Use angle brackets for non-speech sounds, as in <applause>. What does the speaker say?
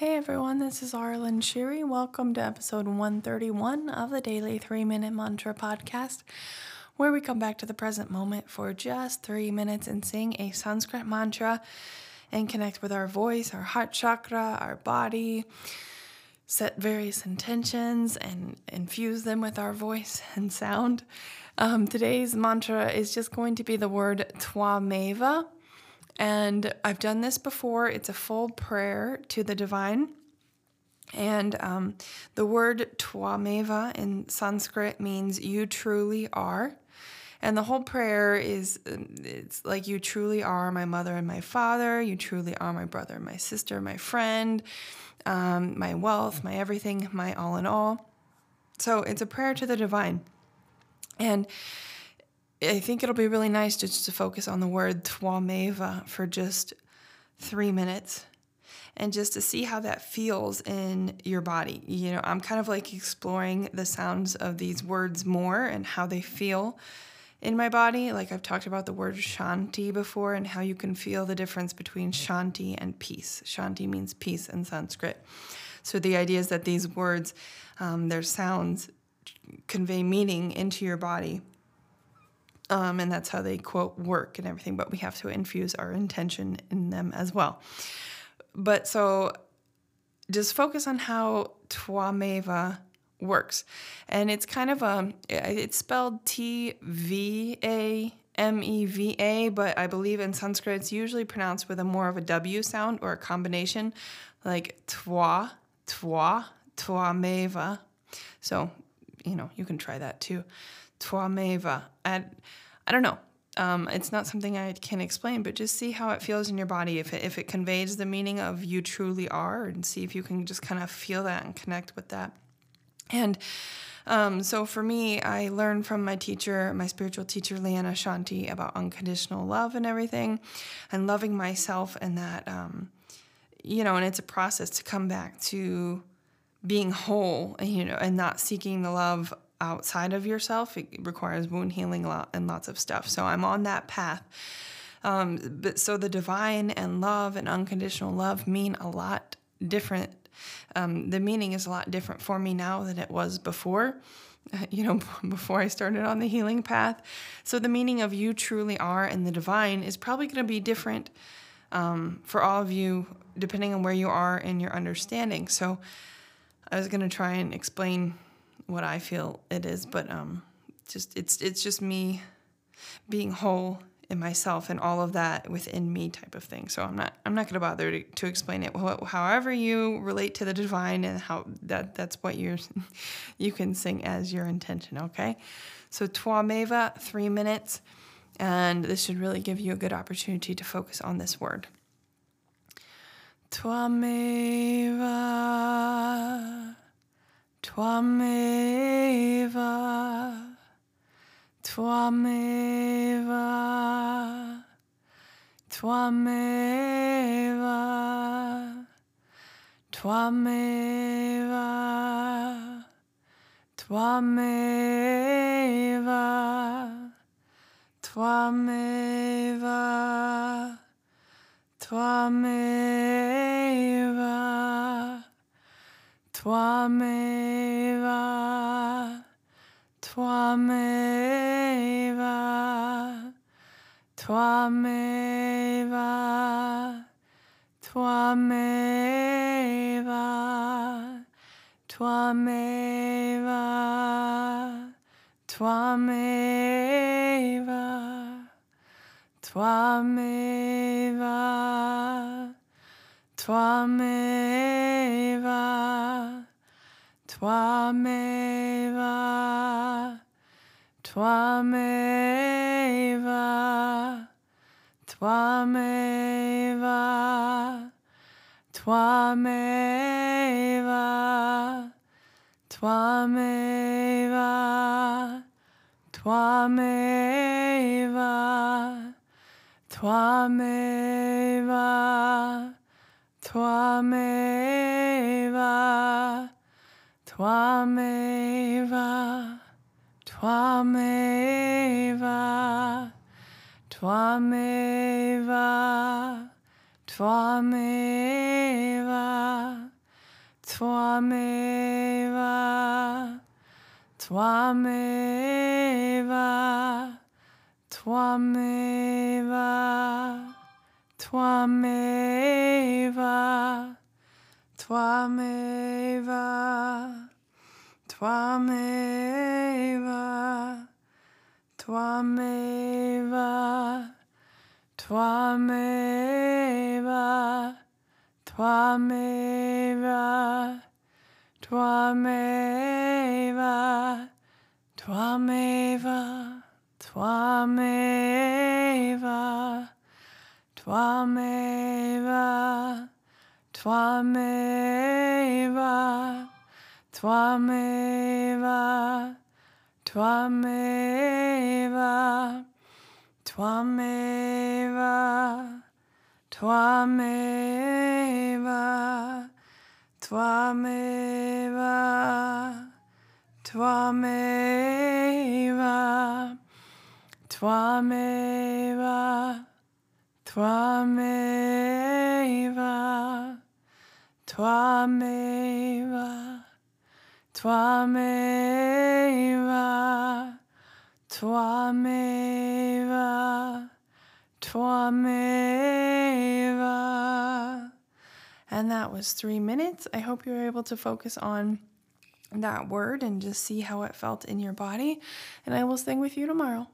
Hey everyone, this is Arlen Shiri. Welcome to episode 131 of the Daily 3 Minute Mantra Podcast, where we come back to the present moment for just three minutes and sing a Sanskrit mantra and connect with our voice, our heart chakra, our body, set various intentions, and infuse them with our voice <laughs> and sound. Um, today's mantra is just going to be the word Twameva. And I've done this before. It's a full prayer to the divine. And um, the word Twameva in Sanskrit means you truly are. And the whole prayer is it's like you truly are my mother and my father. You truly are my brother my sister, my friend, um, my wealth, my everything, my all in all. So it's a prayer to the divine. And I think it'll be really nice just to focus on the word Twameva for just three minutes and just to see how that feels in your body. You know, I'm kind of like exploring the sounds of these words more and how they feel in my body. Like I've talked about the word shanti before and how you can feel the difference between shanti and peace. Shanti means peace in Sanskrit. So the idea is that these words, um, their sounds, convey meaning into your body um, and that's how they quote work and everything, but we have to infuse our intention in them as well. But so just focus on how Twameva works. And it's kind of a, it's spelled T V A M E V A, but I believe in Sanskrit it's usually pronounced with a more of a W sound or a combination like Twa, Twa, Twameva. So, you know, you can try that too. Twameva. And I don't know. Um, it's not something I can explain, but just see how it feels in your body. If it, if it conveys the meaning of you truly are, and see if you can just kind of feel that and connect with that. And um, so for me, I learned from my teacher, my spiritual teacher, Leanna Shanti, about unconditional love and everything, and loving myself, and that, um, you know, and it's a process to come back to being whole, you know, and not seeking the love outside of yourself. It requires wound healing and lots of stuff. So I'm on that path. Um, but so the divine and love and unconditional love mean a lot different. Um, the meaning is a lot different for me now than it was before. <laughs> You know, <laughs> before I started on the healing path. So, the meaning of you truly are and the divine is probably going to be different um, for all of you, depending on where you are in your understanding. So, I was going to try and explain what I feel it is, but um, just it's it's just me being whole in myself and all of that within me type of thing. So I'm not I'm not going to bother to, to explain it. However you relate to the divine and how that that's what you're <laughs> you can sing as your intention. Okay, so Twameva three minutes, and this should really give you a good opportunity to focus on this word. Toi m'éva, toi m'éva, toi m'éva, toi m'éva, toi m'éva, toi m'éva, toi m'éva. Toi m'éva, toi m'éva, toi m'éva, toi m'éva, toi m'éva, toi m'éva, toi m'éva. Toi m'éva, toi m'éva. Toameva, Toameva, Toameva, Toameva, Toameva, Toameva, Toameva, Toameva. Toi m'aimeras, toi m'aimeras, toi m'aimeras, toi Toameva, Toameva, Toameva, Toameva, Toameva, Toameva, Toameva, Toameva, Toameva m'éva, toi m'éva, toi m'éva, toi m'éva, toi m'éva, toi m'éva, toi m'éva, toi m'éva, toi m'éva. Tvameva, Tvameva, Tvameva, Tvameva, Tvameva, Tvameva, Tvameva, Tvameva, Tvameva. Twameva, Twameva, Twameva, Twameva, Twameva. And that was three minutes. I hope you were able to focus on that word and just see how it felt in your body. And I will sing with you tomorrow.